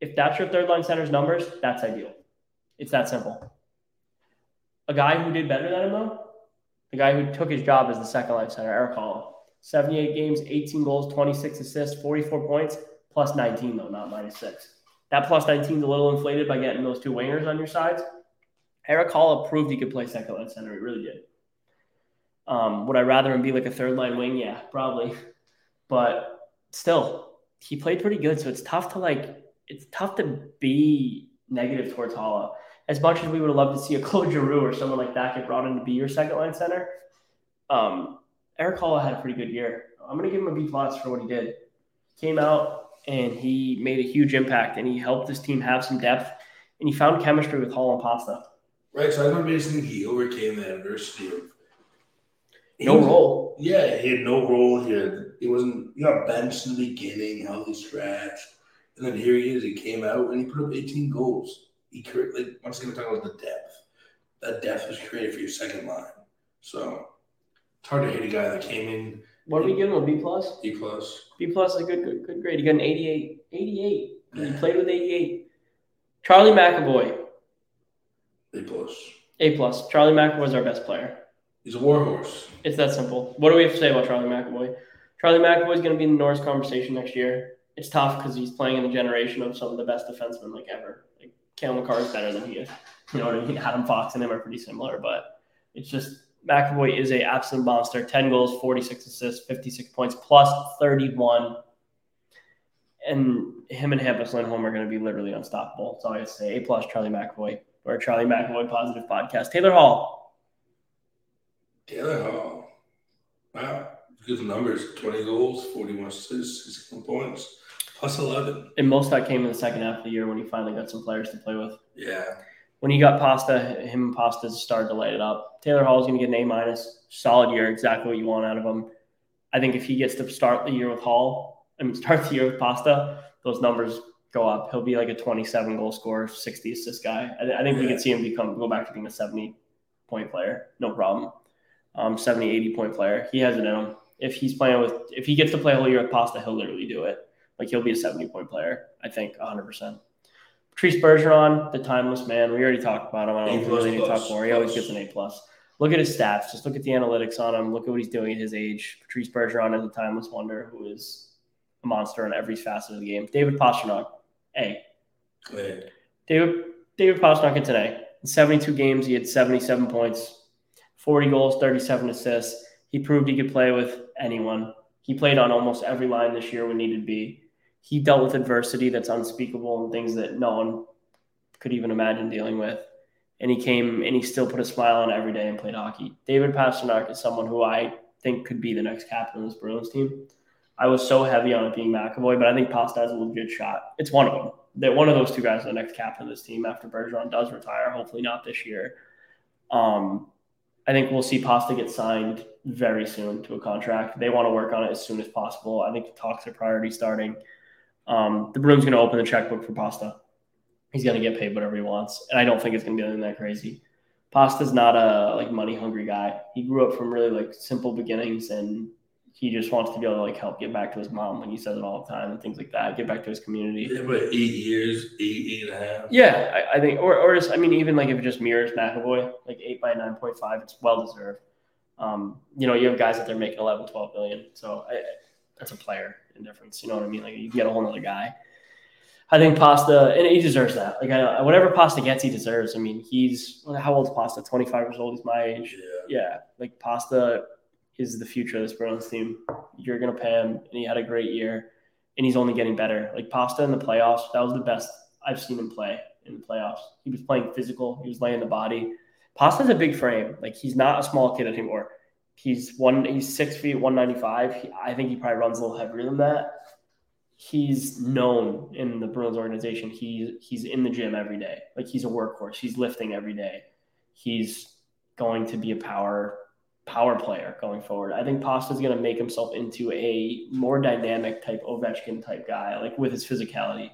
If that's your third line center's numbers, that's ideal. It's that simple. A guy who did better than him, though, the guy who took his job as the second line center, Erik Haula. 78 games, 18 goals, 26 assists, 44 points, plus 19, though, not minus six. That plus 19 is a little inflated by getting those two wingers on your sides. Erik Haula proved he could play second line center. He really did. Um, would I rather him be like a third line wing? Yeah, probably. But still, he played pretty good. So it's tough to like, it's tough to be negative towards Haula. As much as we would love to see a <laughs> Claude Giroux or someone like that get brought in to be your second line center, um, Erik Haula had a pretty good year. I'm going to give him a B plus for what he did. Came out and he made a huge impact and he helped this team have some depth and he found chemistry with Hall and Pasta. Right. So I remember basically he overcame the adversity of he No was- role. Yeah, he had no role here. He wasn't. He got benched in the beginning, healthy scratch, and then here he is. He came out and he put up 18 goals. He like once again talk about the depth. That depth was created for your second line. So it's hard to hate a guy that came in What do we give him? A B plus? B plus. B plus is a good, good, good grade. He got an 88. 88. He played with 88. Charlie McAvoy, A plus. A plus. Charlie McAvoy is our best player. He's a warhorse. It's that simple. What do we have to say about Charlie McAvoy? Charlie McAvoy is going to be in the Norris conversation next year. It's tough because he's playing in a generation of some of the best defensemen like ever. Like Cale Makar is better than he is. You know what I mean? Adam Fox and him are pretty similar, but it's just McAvoy is a absolute monster. Ten goals, forty six assists, fifty six points, plus thirty one. and him and Hampus Lindholm are going to be literally unstoppable. That's all I say. A plus Charlie McAvoy or Charlie McAvoy Positive Podcast. Taylor Hall. Taylor Hall. Wow. Good numbers 20 goals, 41 assists, 16 points, plus 11. And most of that came in the second half of the year when he finally got some players to play with. Yeah. When he got Pasta, him and Pasta started to light it up. Taylor Hall is going to get an A minus. Solid year, exactly what you want out of him. I think if he gets to start the year with Hall, I mean, <laughs> start the year with Pasta, those numbers go up. He'll be like a 27 goal scorer, 60 assist guy. I, I think yeah. we could see him become go back to being a 70 point player, no problem. Um, 70, 80 point player. He has it in him. If he's playing with, if he gets to play a whole year with Pasta, he'll literally do it. Like he'll be a 70 point player, I think, 100%. Patrice Bergeron, the timeless man. We already talked about him. I don't really need to talk more. He always gets an A plus. Look at his stats. Just look at the analytics on him. Look at what he's doing at his age. Patrice Bergeron is a timeless wonder who is a monster in every facet of the game. David Pastrnak, A. Hey. David David Pastrnak gets an A. In 72 games, he had 77 points, 40 goals, 37 assists. He proved he could play with anyone. He played on almost every line this year when needed be. He dealt with adversity that's unspeakable and things that no one could even imagine dealing with. And he came and he still put a smile on every day and played hockey. David Pastrnak is someone who I think could be the next captain of this Bruins team. I was so heavy on it being McAvoy, but I think Pasta has a legit shot. It's one of them. That one of those two guys is the next captain of this team after Bergeron does retire. Hopefully not this year. Um, I think we'll see Pasta get signed very soon to a contract. They want to work on it as soon as possible. I think the talks are priority starting. Um, the Bruins going to open the checkbook for Pasta. He's going to get paid whatever he wants, and I don't think it's going to be anything that crazy. Pasta's not a like money hungry guy. He grew up from really like simple beginnings and he just wants to be able to like help get back to his mom when he says it all the time and things like that. Get back to his community. Yeah, but eight years, eight, eight and a half. Yeah, I, I think, or or just I mean, even like if it just mirrors McAvoy, like eight by nine point five, it's well deserved. Um, you know, you have guys that they're making 11, 12 billion. So I, that's a player in difference. You know what I mean? Like you get a whole other guy. I think Pasta, and he deserves that. Like I, whatever Pasta gets, he deserves. I mean, he's how old is Pasta? Twenty five years old. He's my age. Yeah. yeah. Like Pasta is the future of this Bruins team. You're gonna pay him, and he had a great year, and he's only getting better. Like Pasta in the playoffs, that was the best I've seen him play in the playoffs. He was playing physical. He was laying the body. Pasta's a big frame. Like he's not a small kid anymore. He's one. He's six feet, one ninety five. I think he probably runs a little heavier than that. He's known in the Bruins organization. He he's in the gym every day. Like he's a workhorse. He's lifting every day. He's going to be a power power player going forward. I think Pasta's going to make himself into a more dynamic type Ovechkin type guy, like with his physicality.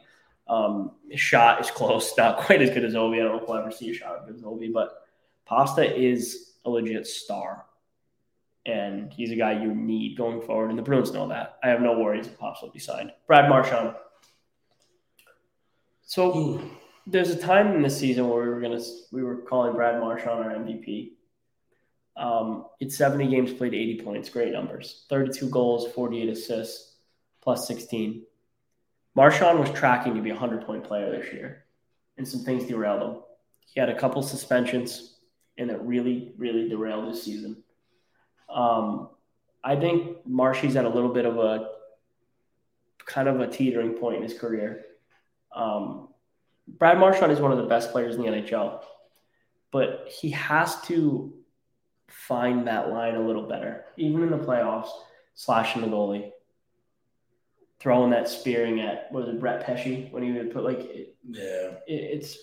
Um, his shot is close, not <laughs> quite as good as Ovi. I don't know if we'll ever see a shot as Ovi, but Pasta is a legit star. And he's a guy you need going forward. And the Bruins know that. I have no worries if Pasta will be signed. Brad Marchand. So Ooh. there's a time in the season where we were gonna we were calling Brad Marchand our MVP. Um, it's 70 games played, 80 points, great numbers. 32 goals, 48 assists, plus 16. Marchand was tracking to be a 100 point player this year, and some things derailed him. He had a couple suspensions, and it really, really derailed his season. Um, I think Marshy's at a little bit of a kind of a teetering point in his career. Um, Brad Marchand is one of the best players in the NHL, but he has to find that line a little better, even in the playoffs, slashing the goalie, throwing that spearing at was it Brett Pesce when he would put like it, yeah, it, it's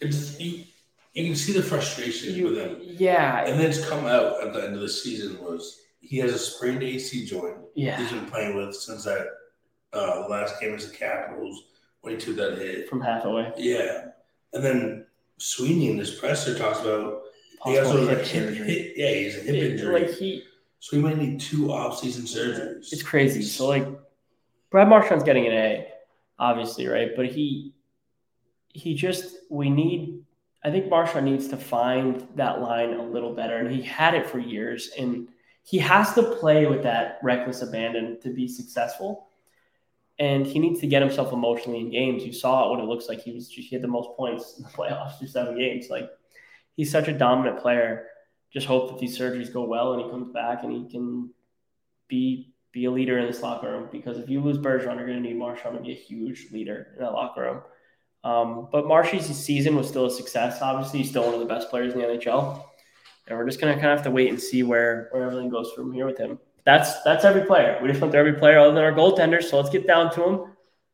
it's you, you can see the frustration you, with him. Yeah, and then it's come out at the end of the season was he has a sprained AC joint. Yeah, he's been playing with since that uh, last game against the Capitals when he took that hit from Hathaway. Yeah, and then Sweeney in his presser talks about he also hip, hip, hip, yeah, he's a hip it, injury. Like he, so he might need two off-season surgeries. It's crazy. So like, Brad Marchand's getting an A, obviously, right? But he, he just we need. I think Marchand needs to find that line a little better, and he had it for years, and he has to play with that reckless abandon to be successful. And he needs to get himself emotionally in games. You saw what it looks like. He was he had the most points in the <laughs> playoffs through seven games. Like he's such a dominant player. Just hope that these surgeries go well and he comes back and he can be be a leader in this locker room because if you lose Bergeron, you're going to need Marchand to be a huge leader in that locker room. Um, but Marshy's season was still a success. Obviously, he's still one of the best players in the NHL, and we're just going to kind of have to wait and see where where everything goes from here with him. That's that's every player. We just went through every player other than our goaltenders. So let's get down to him.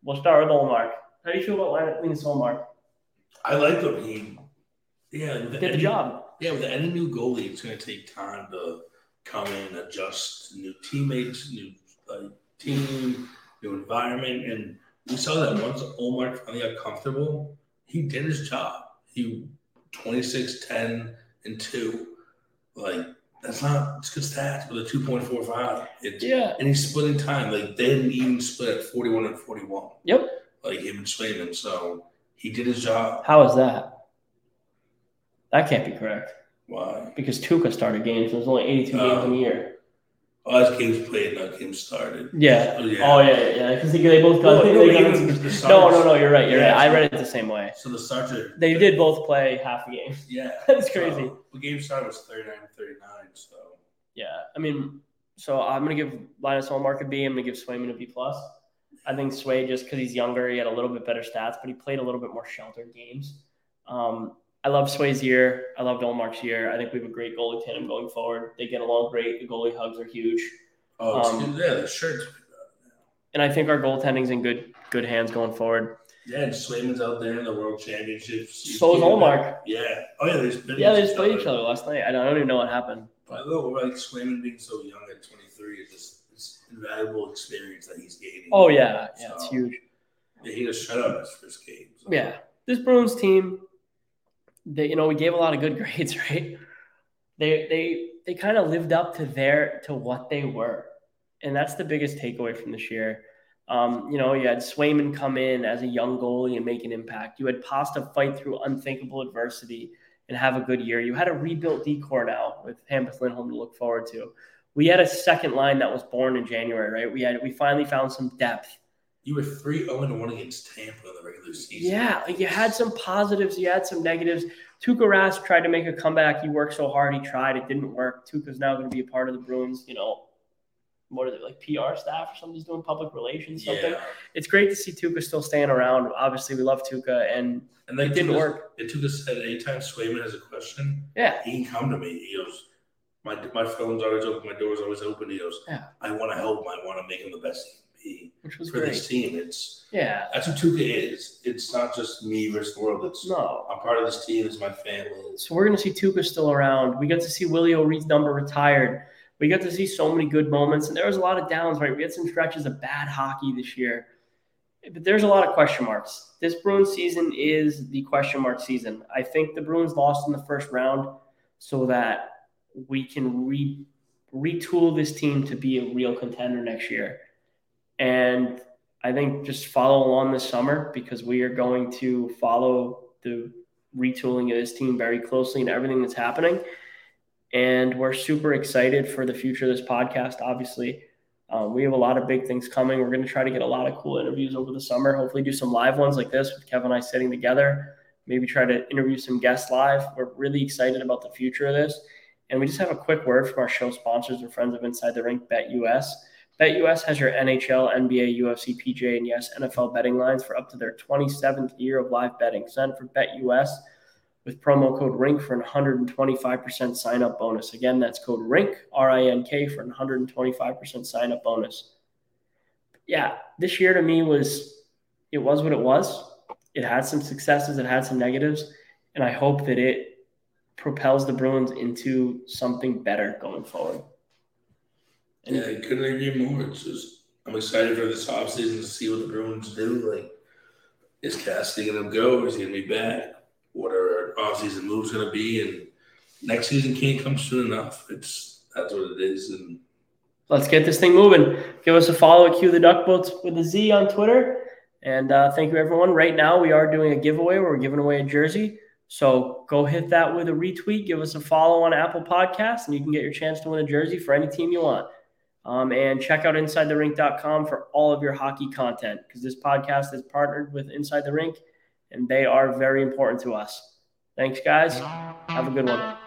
We'll start with Ullmark. How do you feel about Linus Ullmark? I like him. He, yeah, did the any, job. Yeah, with any new goalie, it's going to take time to come in, adjust, new teammates, new uh, team, new environment, and we saw that once Ullmark finally got comfortable, he did his job. He 26, 10, and 2. Like, that's not it's good stats with a 2.45. It's, yeah. And he's splitting time. Like, they didn't even split at 41 and 41. Yep. Like, him and Swayman. So, he did his job. How is that? That can't be correct. Why? Because Tuukka started games. There's only 82 games in a oh. year. As games played, not games started. Yeah. Oh yeah. Oh yeah, yeah. Because they both got. Well, no, they got the no, no, no. You're right. You're yeah, right. I read it the same way. So the starts are. They did both play half a game. Yeah. <laughs> That's crazy. So the game started was 39 39. So. Yeah, I mean, so I'm gonna give Linus Ullmark a B. I'm gonna give Swayman a B plus. I think Sway just because he's younger, he had a little bit better stats, but he played a little bit more sheltered games. Um, I love Sway's year. I love Ullmark's year. I think we have a great goalie tandem going forward. They get along great. The goalie hugs are huge. Oh, um, yeah, the shirts. And I think our goaltending's in good good hands going forward. Yeah, and Swayman's out there in the World Championships. So is Ullmark. Yeah. Oh yeah, they just yeah, they just played each other last night. I don't, I don't even know what happened. But I know like Swayman being so young at 23 is just it's invaluable experience that he's gaining. Oh yeah, yeah, so, it's huge. Yeah, he just shut out his first game. So. Yeah, this Bruins team, you know we gave a lot of good <laughs> grades, right? They they they kind of lived up to their to what they were and that's the biggest takeaway from this year. Um, you know, you had Swayman come in as a young goalie and make an impact. You had Pasta fight through unthinkable adversity and have a good year. You had a rebuilt decor now with Hampus Lindholm to look forward to. We had a second line that was born in January, right? We had we finally found some depth. You were 3 0 1 against Tampa in the regular season. Yeah, like you had some positives, you had some negatives. Tuukka Rask tried to make a comeback. He worked so hard, he tried, it didn't work. Tuukka's now going to be a part of the Bruins, you know, what is it like PR staff or something? somebody's doing public relations something. Yeah. It's great to see Tuukka still staying around. Obviously, we love Tuukka, and and it didn't work. It took us at any time Swayman has a question. Yeah, he can come to me. He goes, my my phone's always open, my door's always open. He goes, yeah, I want to help. Him. I want to make him the best can be for great. this team. It's yeah, that's what Tuukka is. It's not just me versus the world. It's no, I'm part of this team. It's my family. So we're gonna see Tuukka still around. We got to see Willie O'Ree's number retired we got to see so many good moments, and there was a lot of downs, right? We had some stretches of bad hockey this year, but there's a lot of question marks. This Bruins season is the question mark season. I think the Bruins lost in the first round so that we can re- retool this team to be a real contender next year. And I think just follow along this summer because we are going to follow the retooling of this team very closely and everything that's happening and we're super excited for the future of this podcast. Obviously, um, we have a lot of big things coming. We're going to try to get a lot of cool interviews over the summer. Hopefully, do some live ones like this with Kevin and I sitting together. Maybe try to interview some guests live. We're really excited about the future of this. And we just have a quick word from our show sponsors and friends of Inside the Rink, BetUS. BetUS has your NHL, NBA, UFC, PGA, and yes, NFL betting lines for up to their 27th year of live betting. Sign for BetUS with promo code RINK for an 125% sign up bonus. Again, that's code RINK, R I N K, for an 125% sign up bonus. Yeah, this year to me was, it was what it was. It had some successes, it had some negatives, and I hope that it propels the Bruins into something better going forward. And yeah, I couldn't agree more. It's just, I'm excited for this offseason to see what the Bruins do. Like, is Cassidy to go? Is he going to be back? What are offseason move's going to be, and next season can't come soon enough. It's that's what it is, and let's get this thing moving. Give us a follow at Q the Duck Boats with a Z on Twitter, and uh, thank you everyone. Right now we are doing a giveaway where we're giving away a jersey. So go hit that with a retweet. Give us a follow on Apple Podcasts, and you can get your chance to win a jersey for any team you want. Um, and check out InsideTheRink.com for all of your hockey content because this podcast is partnered with Inside the Rink, and they are very important to us. Thanks, guys. Have a good one.